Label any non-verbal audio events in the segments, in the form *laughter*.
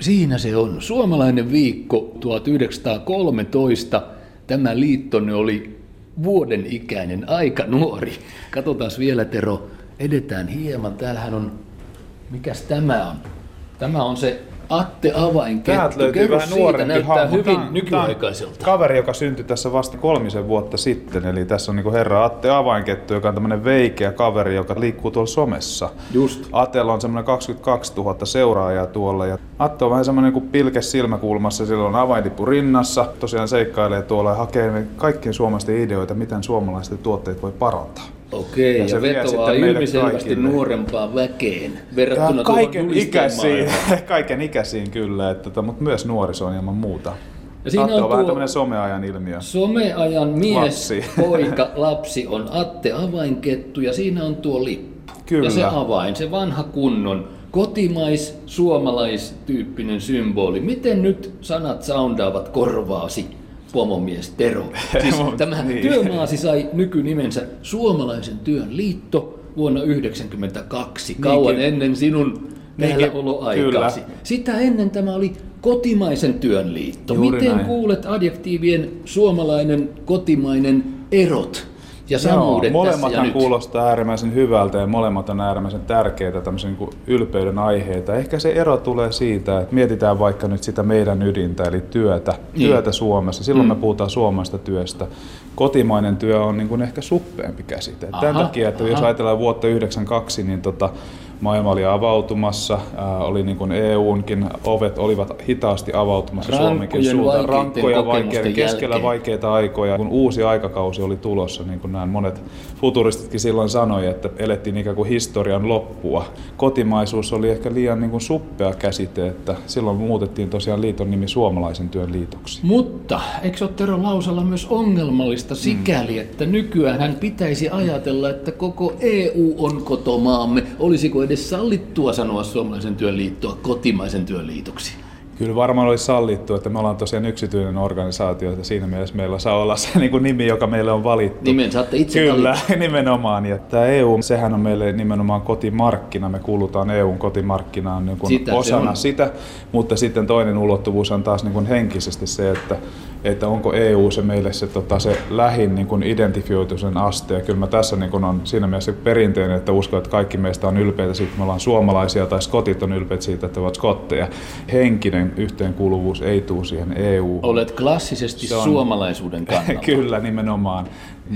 Siinä se on. Suomalainen viikko 1913. Tämä liittonne oli vuoden ikäinen, aika nuori. Katsotaan vielä Tero, edetään hieman. Täällähän on, mikäs tämä on? Tämä on se Atte Avainkettu. Täältä löytyy Kerro vähän siitä, nuorempi näyttää hahmo. hyvin on- nykyaikaiselta. Kaveri, joka syntyi tässä vasta kolmisen vuotta sitten. Eli tässä on niinku herra Atte Avainkettu, joka on tämmöinen veikeä kaveri, joka liikkuu tuolla somessa. Just. Atella on semmoinen 22 000 seuraajaa tuolla. Ja Atte on vähän semmoinen kuin pilke silmäkulmassa, sillä on avainlippu rinnassa. Tosiaan seikkailee tuolla ja hakee kaikkien suomalaisten ideoita, miten suomalaisten tuotteet voi parantaa. Okei, Ja ja, vetoaa ilmiselvästi nuorempaan väkeen verrattuna kaiken ikäisiin, *laughs* kaiken ikäisiin kyllä, että, tota, mutta myös nuorisoon ilman muuta. Ja siinä Atte on on, vähän tämmöinen someajan ilmiö. Someajan mies, Lapsi. *laughs* poika, lapsi on Atte Avainkettu ja siinä on tuo lippu. Kyllä. Ja se avain, se vanha kunnon kotimais, suomalaistyyppinen symboli. Miten nyt sanat soundaavat korvaasi, pomomies Tero? *laughs* Siis tämä niin. työmaasi sai nykynimensä Suomalaisen työn liitto vuonna 1992, kauan Niinkin. ennen sinun Niinkin, täälläoloaikasi. kyllä. Sitä ennen tämä oli kotimaisen työn liitto. Juuri Miten näin. kuulet adjektiivien suomalainen, kotimainen erot ja samuudet tässä ja molemmathan nyt? kuulostaa äärimmäisen hyvältä ja molemmat on äärimmäisen tärkeitä tämmöisen niin kuin ylpeyden aiheita. Ehkä se ero tulee siitä, että mietitään vaikka nyt sitä meidän ydintä, eli työtä, Niin. työtä Suomessa. Silloin Mm. me puhutaan suomalaisesta työstä. Kotimainen työ on niin kuin ehkä suppeampi käsite. Tämän Aha, takia, että jos aha. ajatellaan vuotta 1992, niin tota, maailma oli avautumassa, ää, oli niin kuin EUnkin ovet olivat hitaasti avautumassa Rankkojen, Suomenkin suuntaan. Rankkoja, vaikeiden, keskellä jälkeen. vaikeita aikoja, kun uusi aikakausi oli tulossa, niin kuin nämä monet futuristitkin silloin sanoi, että elettiin ikään kuin historian loppua. Kotimaisuus oli ehkä liian niin kuin suppea käsite, että silloin muutettiin tosiaan liiton nimi Suomalaisen työn liitoksi. Mutta eikö ole Tero Lausalla myös ongelmallista Mm. sikäli, että nykyään hän pitäisi ajatella, että koko EU on kotomaamme. Olisiko edes sallittua sanoa suomalaisen työn liittoa kotimaisen työn liitoksi? Kyllä varmaan olisi sallittu, että me ollaan tosiaan yksityinen organisaatio, että siinä mielessä meillä saa olla se *laughs* niin kuin nimi, joka meille on valittu. Nimen saatte itse Kyllä, valita. *laughs* nimenomaan. Ja tämä EU, sehän on meille nimenomaan kotimarkkina. Me kuulutaan EUn kotimarkkinaan niin kuin Sitä osana sitä, mutta sitten toinen ulottuvuus on taas niin kuin henkisesti se, että, että onko EU se meille se, tota, se lähin niin kuin identifioitu sen aste. Ja kyllä mä tässä niin kuin on siinä mielessä perinteinen, että uskon, että kaikki meistä on ylpeitä siitä, että me ollaan suomalaisia tai skotit on ylpeitä siitä, että ovat skotteja. Henkinen yhteenkuuluvuus ei tule siihen EU. Olet klassisesti Se on- suomalaisuuden *laughs* kannalla. Kyllä, nimenomaan.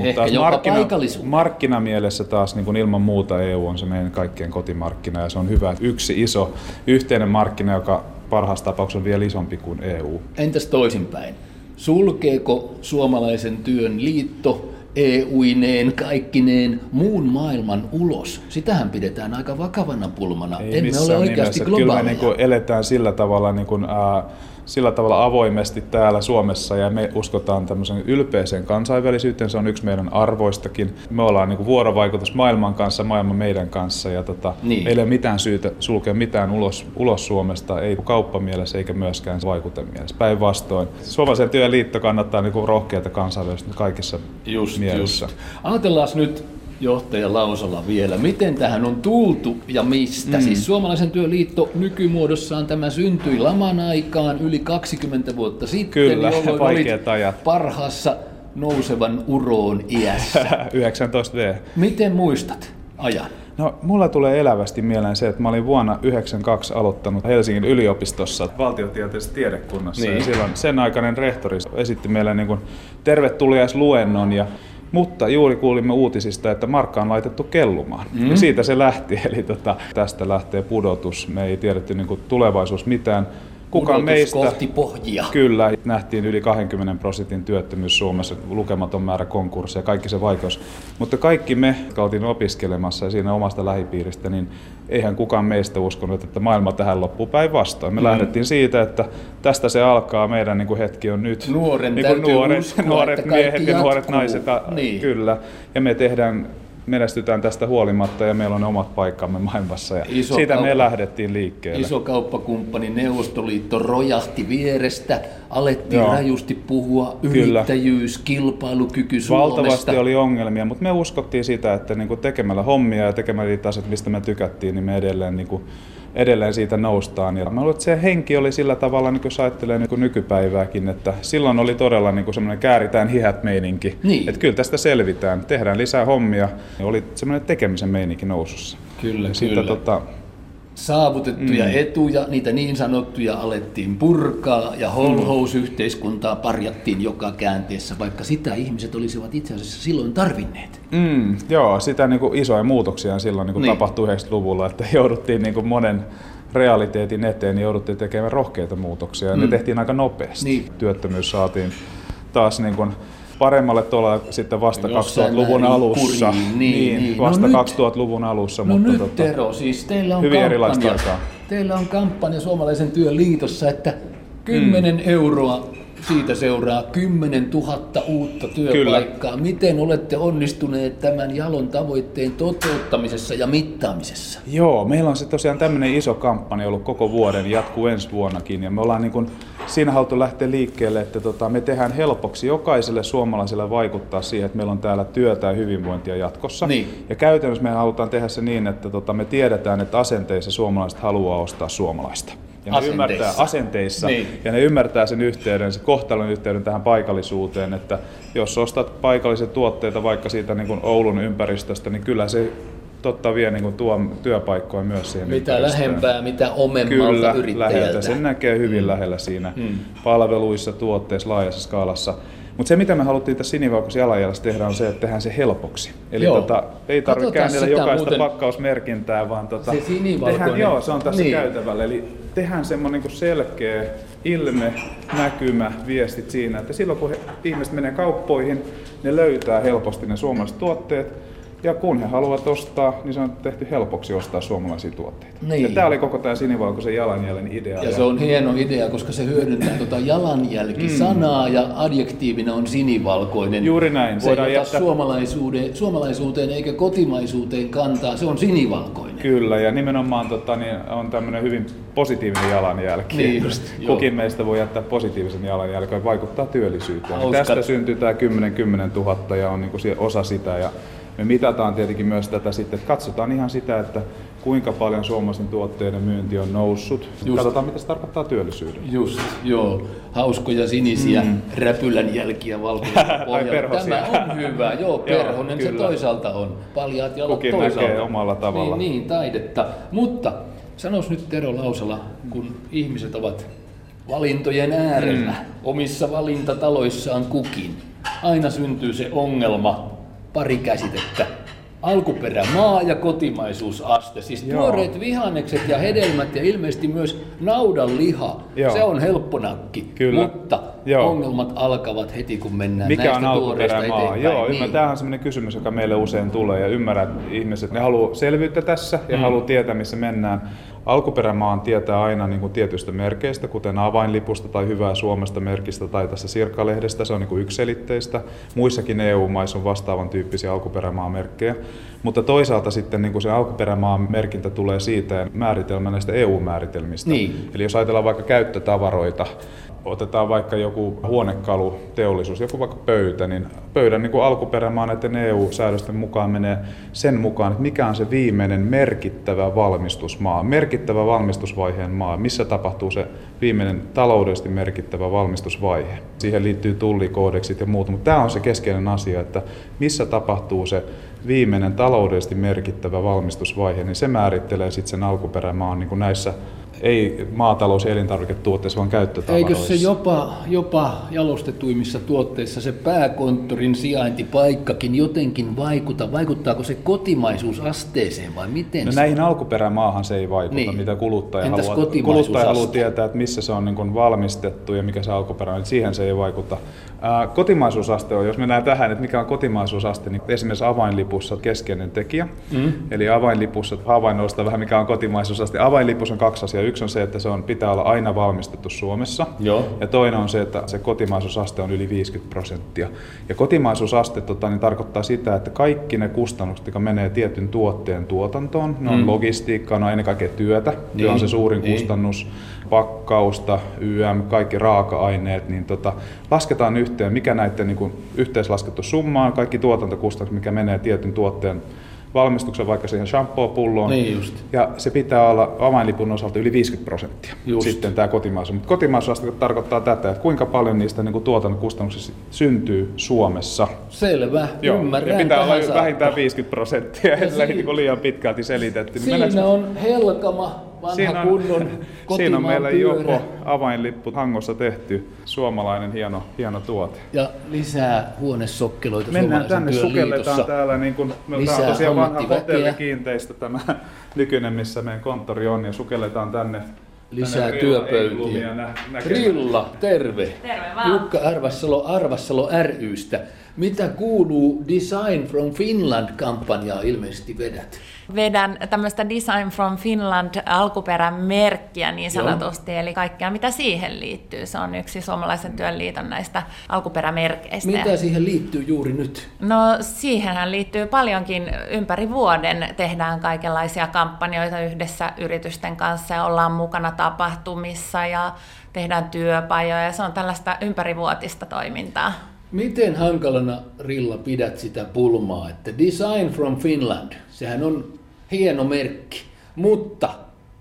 Ehkä jopa paikallisuuden. markkinamielessä taas niin kuin ilman muuta EU on se meidän kaikkien kotimarkkina ja se on hyvä. että Yksi iso yhteinen markkina, joka parhaassa tapauksessa on vielä isompi kuin EU. Entäs toisinpäin? Sulkeeko suomalaisen työn liitto EUineen, kaikkineen muun maailman ulos? Sitähän pidetään aika vakavana pulmana. Emme ole oikeasti nimessä. Kyllä globaaleja. niin kuin eletään sillä tavalla, niin kuin, ää, sillä tavalla avoimesti täällä Suomessa ja me uskotaan tämmöisen ylpeeseen kansainvälisyyteen. Se on yksi meidän arvoistakin. Me ollaan niin vuorovaikutus maailman kanssa, maailma meidän kanssa ja tota, Niin. meillä ei ole mitään syytä sulkea mitään ulos, ulos Suomesta, ei kauppamielessä eikä myöskään vaikutemielessä. Päinvastoin. Suomalaisen työliitto kannattaa niin kuin rohkeata kansainvälistä kaikissa Just, mielessä. just. Ajatellaan nyt johtaja Lausala vielä, miten tähän on tultu ja mistä. Mm. Siis Suomalaisen työliitto nykymuodossaan tämä syntyi laman aikaan yli 20 vuotta sitten, Kyllä, jolloin vaikeat ajat. parhaassa nousevan uroon iässä. *laughs* 19V. Miten muistat ajan? No, mulla tulee elävästi mieleen se, että mä olin vuonna 1992 aloittanut Helsingin yliopistossa valtiotieteellisessä tiedekunnassa. Niin. Ja silloin sen aikainen rehtori esitti meille niin kuin tervetuliaisluennon ja mutta juuri kuulimme uutisista, että markka on laitettu kellumaan. Mm. Ja siitä se lähti. *laughs* Eli tota, tästä lähtee pudotus. Me ei tiedetty niin tulevaisuus mitään. Kukaan meistä... kohti pohjia. Kyllä, nähtiin yli 20 prosentin työttömyys Suomessa, lukematon määrä konkursseja, kaikki se vaikeus. Mutta kaikki me, jotka oltiin opiskelemassa ja siinä omasta lähipiiristä, niin eihän kukaan meistä uskonut, että maailma tähän loppuu päinvastoin. Me mm. lähdettiin siitä, että tästä se alkaa, meidän niin kuin hetki on nyt. Nuoren niin kuin nuoret, uskoa, nuoret miehet ja nuoret jatkuu. naiset, Niin. kyllä. Ja me tehdään menestytään tästä huolimatta ja meillä on omat paikkamme maailmassa ja Iso siitä me kauppa. lähdettiin liikkeelle. Iso kauppakumppani Neuvostoliitto rojahti vierestä, alettiin Joo. rajusti puhua Kyllä. yrittäjyys, kilpailukyky Suomesta. Valtavasti oli ongelmia, mutta me uskottiin sitä, että niinku tekemällä hommia ja tekemällä niitä asioita, mistä me tykättiin, niin me edelleen niinku edelleen siitä noustaan. Ja mä luulen, että se henki oli sillä tavalla, niin jos ajattelee niin nykypäivääkin, että silloin oli todella niin semmoinen kääritään hihät meininki. Niin. Että kyllä tästä selvitään, tehdään lisää hommia. Ja oli semmoinen tekemisen meininki nousussa. Kyllä, ja kyllä. Tota, saavutettuja mm. etuja, niitä niin sanottuja alettiin purkaa ja holhousyhteiskuntaa parjattiin joka käänteessä, vaikka sitä ihmiset olisivat itse asiassa silloin tarvinneet. Mm, joo, sitä niin kuin isoja muutoksia silloin niin kuin niin. tapahtui 90-luvulla, että *laughs* jouduttiin niin kuin monen realiteetin eteen, niin jouduttiin tekemään rohkeita muutoksia ja mm. ne tehtiin aika nopeasti. Niin. Työttömyys saatiin taas niin kuin paremmalle tuolla sitten vasta Jossain 2000-luvun alussa. Niin, niin, niin, vasta no 2000-luvun alussa. No mutta nyt tota, Tero, siis teillä on hyvin kampanja, teillä on kampanja Suomalaisen työn liitossa, että 10 mm. euroa siitä seuraa 10 000 uutta työpaikkaa. Kyllä. Miten olette onnistuneet tämän jalon tavoitteen toteuttamisessa ja mittaamisessa? Joo, meillä on se tosiaan tämmöinen iso kampanja ollut koko vuoden, jatkuu ensi vuonnakin. Ja me ollaan niin kuin siinä haluttu lähteä liikkeelle, että tota, me tehdään helpoksi jokaiselle suomalaiselle vaikuttaa siihen, että meillä on täällä työtä ja hyvinvointia jatkossa. Niin. Ja käytännössä me halutaan tehdä se niin, että tota, me tiedetään, että asenteissa suomalaiset haluaa ostaa suomalaista. Ja ne ymmärtää asenteissa niin. ja ne ymmärtää sen yhteyden, se kohtalon yhteyden tähän paikallisuuteen, että jos ostat paikallisia tuotteita vaikka siitä niin kuin Oulun ympäristöstä, niin kyllä se totta vie niin kuin tuo työpaikkoja myös siihen Mitä lähempää, mitä omemmalta Kyllä, yrittäjältä. läheltä. Sen näkee hyvin mm. lähellä siinä mm. palveluissa, tuotteissa, laajassa skaalassa. Mutta se, mitä me haluttiin tässä sinivalkoisessa jalanjäljessä tehdä, on se, että tehdään se helpoksi. Eli tota, ei tarvitse käännellä jokaista muuten... pakkausmerkintää, vaan tota, se tehdään, joo, se on tässä niin. käytävällä. Eli tehdään semmoinen niin selkeä ilme, näkymä, viestit siinä, että silloin kun he, ihmiset menee kauppoihin, ne löytää helposti ne suomalaiset tuotteet, ja kun he haluavat ostaa, niin se on tehty helpoksi ostaa suomalaisia tuotteita. Niin. Ja tämä oli koko tämä sinivalkoisen jalanjäljen idea. Ja se on hieno idea, koska se hyödyntää tuota jalanjälki-sanaa mm. ja adjektiivina on sinivalkoinen. Juuri näin. Se Voidaan jättää... suomalaisuuteen, suomalaisuuteen eikä kotimaisuuteen kantaa, se on sinivalkoinen. Kyllä, ja nimenomaan tota, niin on tämmöinen hyvin positiivinen jalanjälki. Niin just, Kukin joo. meistä voi jättää positiivisen jalanjälken ja vaikuttaa työllisyyteen. Tästä syntyy tämä 10 10 000 ja on niin kuin osa sitä. Ja me mitataan tietenkin myös tätä sitten, että katsotaan ihan sitä, että kuinka paljon suomalaisen tuotteiden myynti on noussut. Just. Katsotaan, mitä se tarkoittaa työllisyydelle. Just, joo. Hauskoja sinisiä mm. räpylän jälkiä valkoisella *laughs* Tämä on hyvä, joo, perhonen joo, se toisaalta on. Paljaat jalat Kukin toisaalta. näkee omalla tavalla. Niin, niin, taidetta. Mutta sanos nyt Tero Lausala, kun ihmiset ovat valintojen äärellä, mm. omissa valintataloissaan kukin, aina syntyy se ongelma, pari käsitettä. Alkuperämaa ja kotimaisuusaste. Siis Joo. tuoreet vihannekset ja hedelmät ja ilmeisesti myös naudan liha. Joo. Se on helpponakki, Kyllä. mutta Joo. ongelmat alkavat heti kun mennään Mikä näistä on alkuperämaa? Joo, niin. tämä on sellainen kysymys, joka meille usein tulee ja ymmärrät ihmiset, ne haluaa selvyyttä tässä ja mm. haluaa tietää, missä mennään. Alkuperämaan tietää aina niin kuin tietystä merkeistä, kuten avainlipusta tai hyvää Suomesta merkistä tai tässä Sirkkalehdestä, se on niin kuin yksiselitteistä. Muissakin EU-maissa on vastaavan tyyppisiä alkuperämaamerkkejä. Mutta toisaalta sitten niin kuin se alkuperämaan merkintä tulee siitä määritelmä näistä EU-määritelmistä. Niin. Eli jos ajatellaan vaikka käyttötavaroita, otetaan vaikka joku huonekalu, teollisuus, joku vaikka pöytä, niin pöydän niin kuin alkuperämaa näiden EU-säädösten mukaan menee sen mukaan, että mikä on se viimeinen merkittävä valmistusmaa, merkittävä valmistusvaiheen maa, missä tapahtuu se viimeinen taloudellisesti merkittävä valmistusvaihe. Siihen liittyy tullikoodeksit ja muut, mutta tämä on se keskeinen asia, että missä tapahtuu se viimeinen taloudellisesti merkittävä valmistusvaihe, niin se määrittelee sitten sen alkuperämaan niin kuin näissä ei maatalous- ja elintarviketuotteissa, vaan käyttötavaroissa. Eikö se jopa, jopa jalostetuimmissa tuotteissa se pääkonttorin sijaintipaikkakin jotenkin vaikuta? Vaikuttaako se kotimaisuusasteeseen vai miten? No näihin alkuperämaahan se ei vaikuta, niin. mitä kuluttaja Entäs haluaa. Kuluttaja haluaa tietää, että missä se on niin valmistettu ja mikä se alkuperä on. Siihen se ei vaikuta. Kotimaisuusaste on, jos mennään tähän, että mikä on kotimaisuusaste, niin esimerkiksi avainlipussa keskeinen tekijä. Mm. Eli avainlipussa havainnoista vähän mikä on kotimaisuusaste. Avainlipussa on kaksi asiaa. Yksi on se, että se on, pitää olla aina valmistettu Suomessa. Joo. Ja toinen on se, että se kotimaisuusaste on yli 50 prosenttia. Ja kotimaisuusaste tota, niin tarkoittaa sitä, että kaikki ne kustannukset, jotka menee tietyn tuotteen tuotantoon, ne on mm. logistiikkaa, ne on ennen kaikkea työtä. Niin. Työ on se suurin niin. kustannus pakkausta, YM, kaikki raaka-aineet, niin tota, lasketaan yhteen, mikä näiden niin kuin, yhteislaskettu summa on, kaikki tuotantokustannukset, mikä menee tietyn tuotteen valmistuksen vaikka siihen shampoo-pulloon. Niin just. Ja se pitää olla avainlipun osalta yli 50 prosenttia Just. sitten tämä kotimaisuus. Mutta kotimaisuusaste tarkoittaa tätä, että kuinka paljon niistä niin kuin tuotannon kustannuksista syntyy Suomessa. Selvä, Joo, ymmärrän ja pitää olla saakka. vähintään 50 prosenttia, ellei niin liian pitkälti selitetty. Siinä mennäänkö- on Helkama, vanha Siinä on- kunnon *laughs* Siinä on meillä pyörä. jopo avainlippu Hangossa tehty suomalainen hieno, hieno tuote. Ja lisää huonesokkeloita Mennään Suomalaisen tänne, sukelletaan täällä, niin kun, me Lisää tämä on tosiaan vanha hotellikiinteistö tämä *laughs* nykyinen, missä meidän konttori on, ja sukelletaan tänne. Lisää työpöytiä. Nä-. Rilla, terve. Terve vaan. Jukka Arvassalo Arvassalo rystä. Mitä kuuluu Design from Finland-kampanjaa ilmeisesti vedät? Vedän tämmöistä Design from Finland alkuperämerkkiä niin Joo. sanotusti, eli kaikkea mitä siihen liittyy. Se on yksi suomalaisen työn liiton näistä alkuperämerkeistä. Mitä siihen liittyy juuri nyt? No siihenhän liittyy paljonkin. Ympäri vuoden tehdään kaikenlaisia kampanjoita yhdessä yritysten kanssa ja ollaan mukana tapahtumissa ja tehdään työpajoja ja se on tällaista ympärivuotista toimintaa. Miten hankalana Rilla pidät sitä pulmaa, että Design from Finland, sehän on hieno merkki, mutta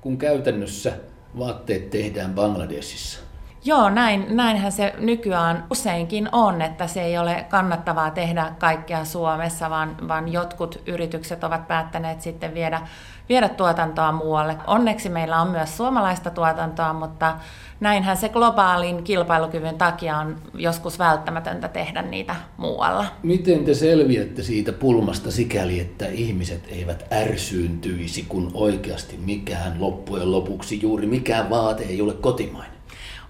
kun käytännössä vaatteet tehdään Bangladesissa. Joo, näin, näinhän se nykyään useinkin on, että se ei ole kannattavaa tehdä kaikkea Suomessa, vaan, vaan jotkut yritykset ovat päättäneet sitten viedä, viedä tuotantoa muualle. Onneksi meillä on myös suomalaista tuotantoa, mutta näinhän se globaalin kilpailukyvyn takia on joskus välttämätöntä tehdä niitä muualla. Miten te selviätte siitä pulmasta sikäli, että ihmiset eivät ärsyyntyisi, kun oikeasti mikään loppujen lopuksi juuri mikään vaate ei ole kotimainen?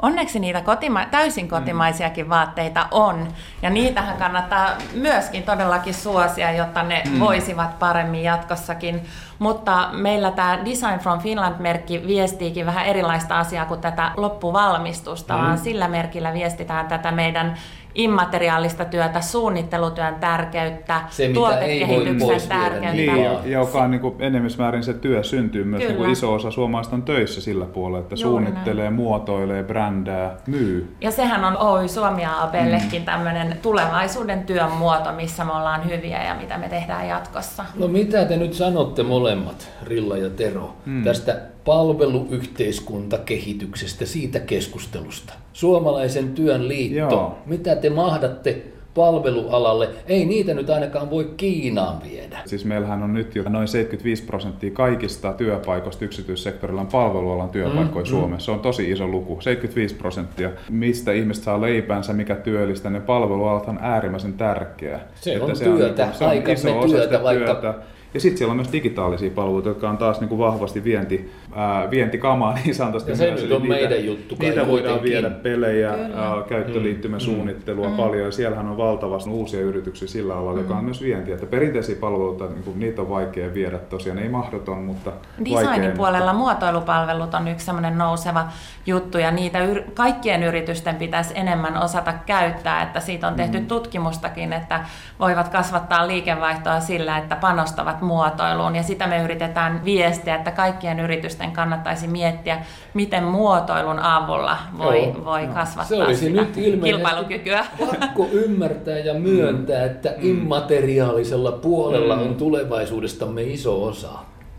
Onneksi niitä kotima- täysin kotimaisiakin vaatteita on, ja niitähän kannattaa myöskin todellakin suosia, jotta ne mm. voisivat paremmin jatkossakin. Mutta meillä tämä Design from Finland-merkki viestiikin vähän erilaista asiaa kuin tätä loppuvalmistusta, mm. vaan sillä merkillä viestitään tätä meidän immateriaalista työtä, suunnittelutyön tärkeyttä, Se, mitä ei voi tuotekehityksen tärkeyttä. Niin, ja, Vaan. ja joka on niin kuin enemmismäärin se työ syntyy myös, niin kuin iso osa suomalaista on töissä sillä puolella, että Juuri suunnittelee, muotoilee, brändää, myy. Ja sehän on Oy Suomi ABllekin mm. tämmöinen tulevaisuuden työn muoto, missä me ollaan hyviä ja mitä me tehdään jatkossa. No mitä te nyt sanotte molemmat, Rilla ja Tero, hmm. tästä palveluyhteiskuntakehityksestä, siitä keskustelusta? Suomalaisen työn liitto, Joo. mitä te mahdatte palvelualalle? Ei niitä nyt ainakaan voi Kiinaan viedä. Siis meillähän on nyt jo noin 75 prosenttia kaikista työpaikoista yksityissektorilla on palvelualan työpaikkoja mm, Suomessa. Se on tosi iso luku, 75 prosenttia. Mistä ihmiset saa leipänsä, mikä työllistä, ne palvelualat on äärimmäisen tärkeä. Se on työtä, se on aikamme iso osa työtä, vaikka- työtä. Ja sitten siellä on myös digitaalisia palveluita, jotka on taas niin kuin vahvasti vienti, ää, vientikamaa niin sanotusti. Ja se myös. nyt on meidän juttu kai Niitä voidaan kuitenkin. viedä pelejä, ää, käyttöliittymän suunnittelua paljon. Ja siellähän on valtavasti uusia yrityksiä sillä alalla, joka on myös vientiä. Että perinteisiä palveluita, niin kuin, niitä on vaikea viedä tosiaan. Ei mahdoton, mutta Designin vaikea. puolella muotoilupalvelut on yksi semmoinen nouseva juttu ja niitä yr- kaikkien yritysten pitäisi enemmän osata käyttää, että siitä on tehty mm. tutkimustakin, että voivat kasvattaa liikevaihtoa sillä, että panostavat muotoiluun ja sitä me yritetään viestiä, että kaikkien yritysten kannattaisi miettiä, miten muotoilun avulla voi, Joo, voi joo. kasvattaa Se olisi sitä nyt kilpailukykyä. Pakko ymmärtää ja myöntää, että immateriaalisella puolella on tulevaisuudestamme iso osa.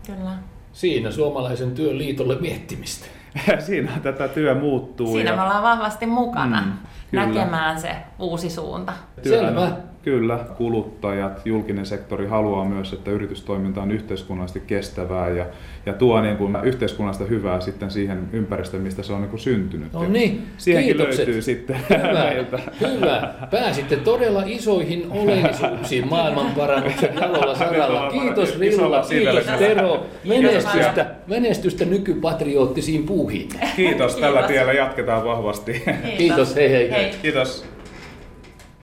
Kyllä. Siinä suomalaisen työn liitolle miettimistä. *laughs* Siinä tätä työ muuttuu. Siinä ja me ollaan vahvasti mukana Mm, kyllä. näkemään se uusi suunta. työnä- Selvä. Kyllä, kuluttajat, julkinen sektori haluaa myös, että yritystoiminta on yhteiskunnallisesti kestävää ja, ja tuo niin kuin yhteiskunnallista hyvää sitten siihen ympäristöön, mistä se on niin kuin syntynyt. No niin, Siihenkin kiitokset. löytyy sitten Hyvä, *laughs* meiltä. hyvä. Pääsitte todella isoihin oleellisuuksiin maailmanparannuksen jalolla *laughs* saralla. Kiitos Rilla, kiitos. Tero. Menestystä, menestystä nykypatriottisiin puuhiin. Kiitos, tällä Kiitos. tiellä jatketaan vahvasti. Kiitos, hei hei. Hei. Kiitos.